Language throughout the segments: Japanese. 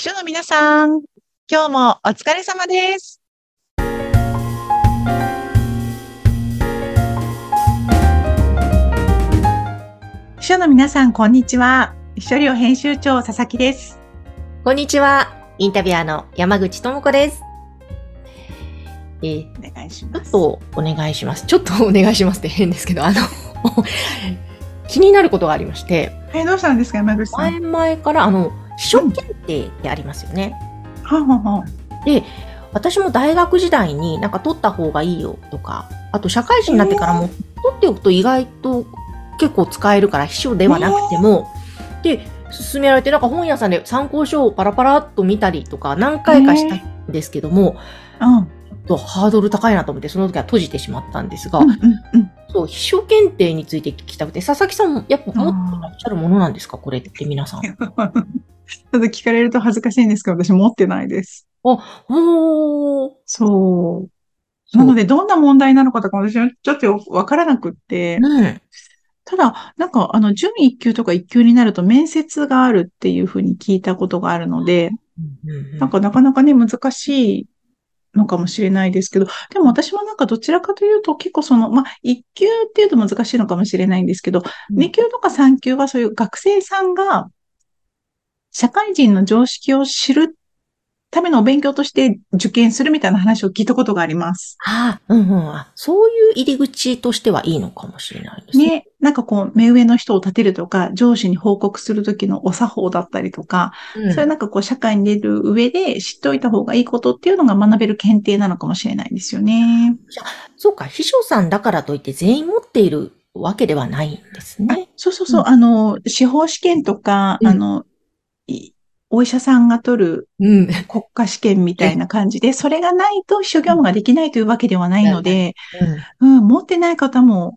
秘書の皆さん、今日もお疲れ様です。秘書の皆さん、こんにちは。秘書寮編集長、佐々木です。こんにちは。インタビュアーの山口智子です。えー、お願いしちょます。っとお願いします。ちょっとお願いしますって変ですけど、あの、気になることがありまして、はい、どうしたんですか、山口さん。前々から、あの、秘書検定ってありますよね。はははで、私も大学時代になんか取った方がいいよとか、あと社会人になってからも取っておくと意外と結構使えるから秘書ではなくても、で、勧められてなんか本屋さんで参考書をパラパラっと見たりとか何回かしたんですけども、うん。ちょっとハードル高いなと思ってその時は閉じてしまったんですが、うん、うん、うん。そう、秘書検定について聞きたくて、佐々木さんもやっぱ持ってらっしゃるものなんですか？これって皆さん。ちょっと聞かれると恥ずかしいんですけど、私持ってないです。おー。そう。なので、どんな問題なのかとか、私はちょっとわからなくって、ねただ、なんか、あの、準1級とか1級になると面接があるっていうふうに聞いたことがあるので、なんかなかなかね、難しいのかもしれないですけど、でも私はなんかどちらかというと結構その、まあ、1級っていうと難しいのかもしれないんですけど、うん2級とか3級はそういう学生さんが、社会人の常識を知るためのお勉強として受験するみたいな話を聞いたことがあります。ああ、うんうん。あそういう入り口としてはいいのかもしれないですね。ね、なんかこう、目上の人を立てるとか、上司に報告するときのお作法だったりとか、うんそういうなんかこう、社会に出る上で知っておいた方がいいことっていうのが学べる検定なのかもしれないですよね。そうか、秘書さんだからといって全員持っているわけではないんですあね。そうそうそう、うんあの、司法試験とか、うんあの、いお医者さんが取るうん。国家試験みたいな感じで、それがないと秘書業務ができないというわけではないので、うん、持ってない方も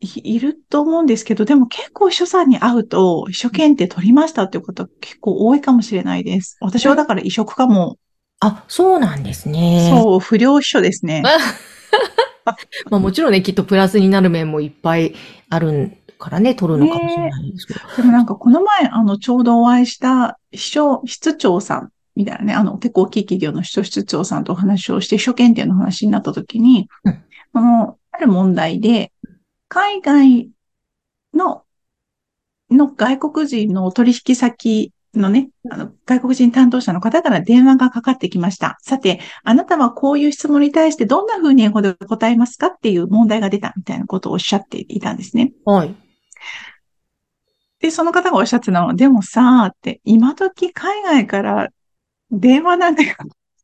いいると思うんですけど、でも結構秘書さんに会うと、秘書検定取りましたっていう方結構多いかもしれないです。私はだから異職かも、あ、そうなんですね。そう、不良秘書ですね。まあもちろんね、きっとプラスになる面もいっぱいあるからね、取るのかもしれないですけど。でもなんかこの前、あの、ちょうどお会いした秘書室長さんみたいなね、あの、結構大きい企業の秘書室長さんとお話をして、秘書検定の話になった時に、うんこの、ある問題で、海外の、の外国人の取引先のね、あの、外国人担当者の方から電話がかかってきました。さて、あなたはこういう質問に対してどんな風に英語で答えますかっていう問題が出たみたいなことをおっしゃっていたんですね。はい。で、その方がおっしゃってたのは、でもさ、って、今時海外から電話なんて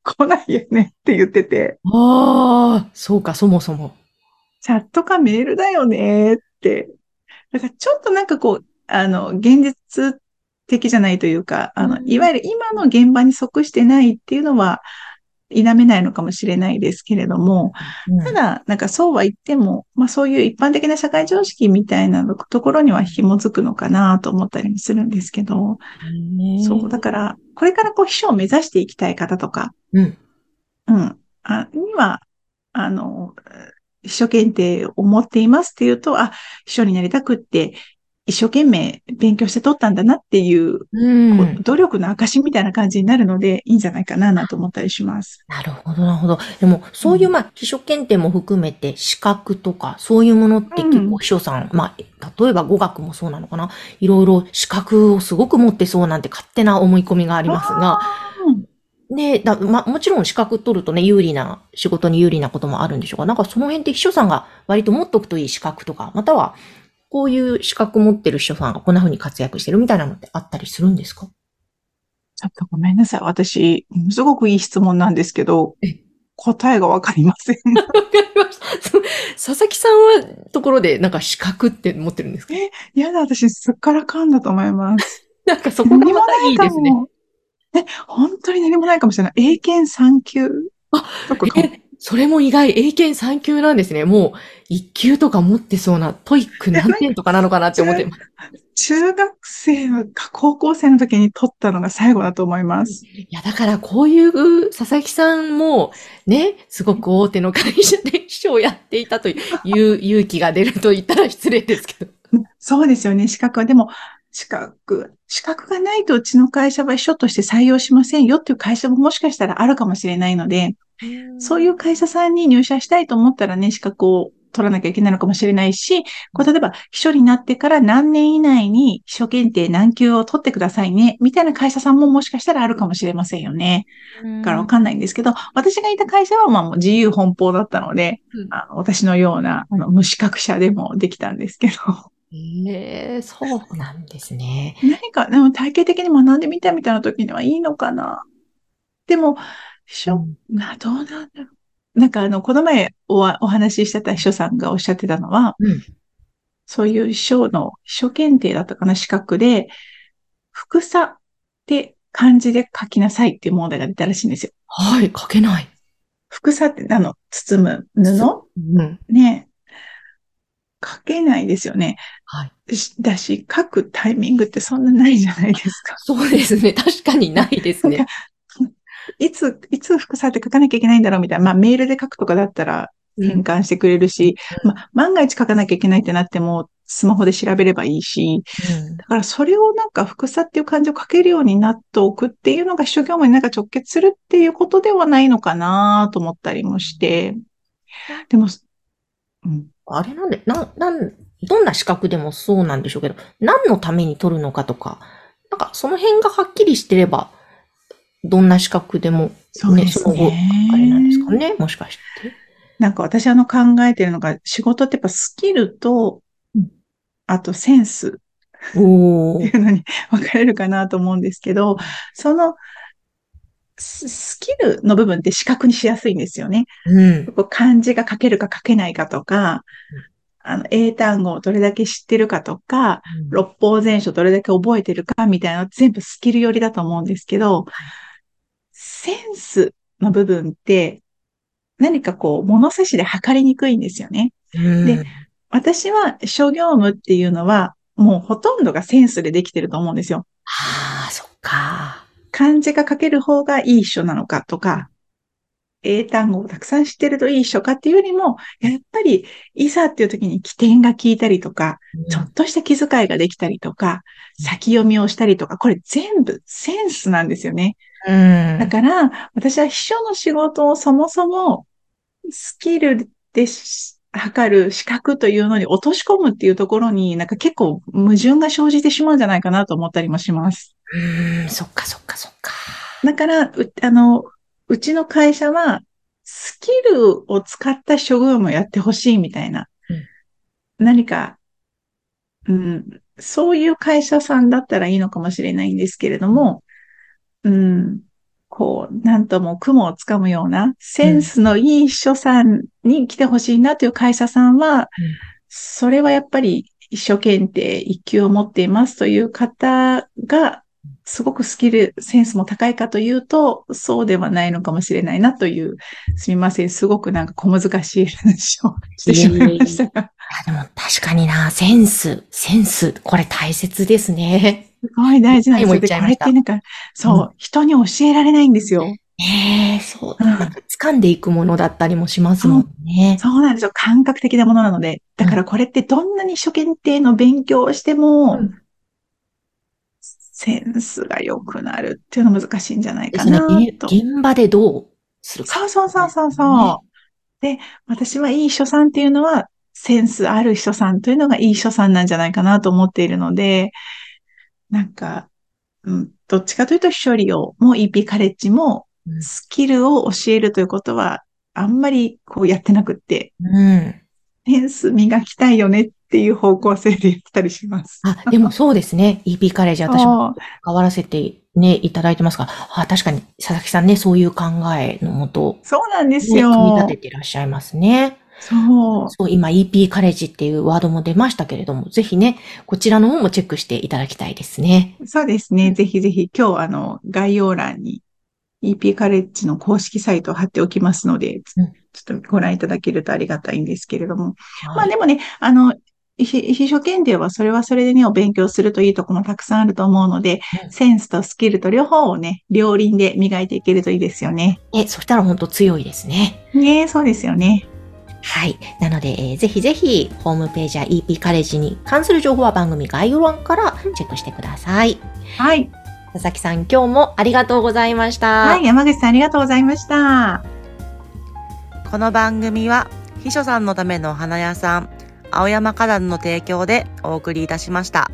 来ないよねって言ってて、ああ、そうか、そもそも。チャットかメールだよねって。だからちょっとなんかこう、あの、現実的じゃないというか、あの、うんいわゆる今の現場に即してないっていうのは、否めないのかもしれないですけれども、うん。ただ、なんかそうは言っても、まあそういう一般的な社会常識みたいなところには紐づくのかなと思ったりもするんですけど、そう、だから、これからこう秘書を目指していきたい方とか、うん。うん、あには、あの、秘書検定を持っていますっていうと、あ、秘書になりたくって、一生懸命勉強して取ったんだなっていう、うん。こう努力の証みたいな感じになるので、いいんじゃないかな、なんて思ったりします。なるほど、なるほど。でも、そういう、まあ、秘書検定も含めて、資格とか、そういうものって結構秘書さん、まあ、例えば語学もそうなのかな。いろいろ資格をすごく持ってそうなんて勝手な思い込みがありますが、うんねだ、まあ、もちろん資格取るとね、有利な、仕事に有利なこともあるんでしょうが、なんかその辺って秘書さんが割と持っとくといい資格とか、または、こういう資格持ってる秘書さんがこんな風に活躍してるみたいなのってあったりするんですか？ちょっとごめんなさい。私、すごくいい質問なんですけどえ、答えがわかりません。わかりました。そ佐々木さんは、ところで、なんか資格って持ってるんですか？いやだ、私、すっからかんだと思います。なんかそこが何もまたないいですね。も。え、本当に何もないかもしれない。英検3級あとかかも。え、それも意外、英検3級なんですね。もう、1級とか持ってそうな、 TOEIC 何点とかなのかなって思ってます。中学生か高校生の時に取ったのが最後だと思います。いや、だからこういう佐々木さんも、ね、すごく大手の会社で秘書をやっていたという勇気が出ると言ったら失礼ですけど。そうですよね、資格は。でも、資格、資格がないとうちの会社は秘書として採用しませんよっていう会社ももしかしたらあるかもしれないので、そういう会社さんに入社したいと思ったらね、資格を取らなきゃいけないのかもしれないし、こう例えば秘書になってから何年以内に秘書検定何級を取ってくださいね、みたいな会社さんももしかしたらあるかもしれませんよね。だからわかんないんですけど、私がいた会社はまあもう自由奔放だったので、うんあの私のようなあの無資格者でもできたんですけど、ええそうなんですね。何か、でも体系的に学んでみたみたいな時にはいいのかな。でも、秘書、な、どうなんだろう。なんかあの、この前おわお話ししてた秘書さんがおっしゃってたのは、うんそういう秘書の、秘書検定だったかな、資格で、副差って漢字で書きなさいっていう問題が出たらしいんですよ。はい、書けない。副差ってあの、包む布？うん。ね。書けないですよね。はい。しだし、書くタイミングってそんなないじゃないですか。そうですね。確かにないですね。いつ、いつ副差って書かなきゃいけないんだろうみたいな。まあ、メールで書くとかだったら変換してくれるし、うんまあ、万が一書かなきゃいけないってなっても、スマホで調べればいいし、うんだからそれをなんか副差っていう漢字を書けるようになっておくっていうのが秘書業務になんか直結するっていうことではないのかなと思ったりもして。でも、うん、あれなんで、なん、なん、どんな資格でもそうなんでしょうけど、何のために取るのかとか、なんかその辺がはっきりしてれば、どんな資格でも、そうですねその後あれなんですかね、もしかして。なんか私あの考えてるのが仕事ってやっぱスキルとうん、あとセンス。っていうのに分かれるかなと思うんですけど、そのススキルの部分って視覚にしやすいんですよね。うん。漢字が書けるか書けないかとかうん、あの、英単語をどれだけ知ってるかとか、六法全書どれだけ覚えてるかみたいなの全部スキル寄りだと思うんですけど、センスの部分って何かこう物差しで測りにくいんですよね。うんで私は諸業務っていうのはもうほとんどがセンスでできてると思うんですよ。ああ、そっか。漢字が書ける方がいい書なのかとか、英単語をたくさん知ってるといい書かっていうよりも、やっぱりいざっていう時に起点が効いたりとか、ちょっとした気遣いができたりとか、うん先読みをしたりとか、これ全部センスなんですよね。うん。だから、私は秘書の仕事をそもそもスキルでし測る資格というのに落とし込むっていうところになんか結構矛盾が生じてしまうんじゃないかなと思ったりもします。うん、そっかそっかそっか。だから、うあの、うちの会社はスキルを使った処遇もやってほしいみたいな。何か、うん、そういう会社さんだったらいいのかもしれないんですけれども、うん、こう、なんとも雲をつかむような、センスのいい秘書さんに来てほしいなという会社さんは、それはやっぱり秘書検定一級を持っていますという方が、すごくスキル、センスも高いかというと、そうではないのかもしれないなという、すみません、すごくなんか小難しい話をしてしまいましたが、いや、でも確かにな、センス、センス、これ大切ですね。すごい大事なんですよ。で、これってなんか、そう、人に教えられないんですよ。ねえ、そう。うんなんか掴んでいくものだったりもしますもんね。そうなんですよ。感覚的なものなので。だからこれってどんなに初検定の勉強をしても、うんセンスが良くなるっていうのは難しいんじゃないですねかな。と。現場でどうするか。そうそうそうそうそう。で、私はいい秘書さんっていうのは、センスある秘書さんというのがいい秘書さんなんじゃないかなと思っているので、なんか、うん、どっちかというと、秘書利用も EP カレッジもうんスキルを教えるということは、あんまりこうやってなくって、うん。センス磨きたいよねっていう方向性でやってたりします。あ、でもそうですね。EP カレッジ私もそう関わらせてね、いただいてますから、あ、確かに佐々木さんね、そういう考えのもと、そうなんですね、よ。組み立てていらっしゃいますね。そう。そう、今 EP カレッジっていうワードも出ましたけれども、ぜひね、こちらの方もチェックしていただきたいですね。そうですね。ぜひぜひ今日あの概要欄に EP カレッジの公式サイトを貼っておきますので、うんちょっとご覧いただけるとありがたいんですけれども。まはいあでもね、あの、ひ秘書検定はそれはそれでね、お勉強するといいところもたくさんあると思うので、うんセンスとスキルと両方をね、両輪で磨いていけるといいですよね。え、そしたら本当強いですね。ねそうですよね。はい。なので、えーぜひぜひ、ホームページや EP カレッジに関する情報は番組概要欄からチェックしてください。はい。佐々木さん、今日もありがとうございました。はい。山口さんありがとうございました。この番組は秘書さんのためのお花屋さん青山花壇の提供でお送りいたしました。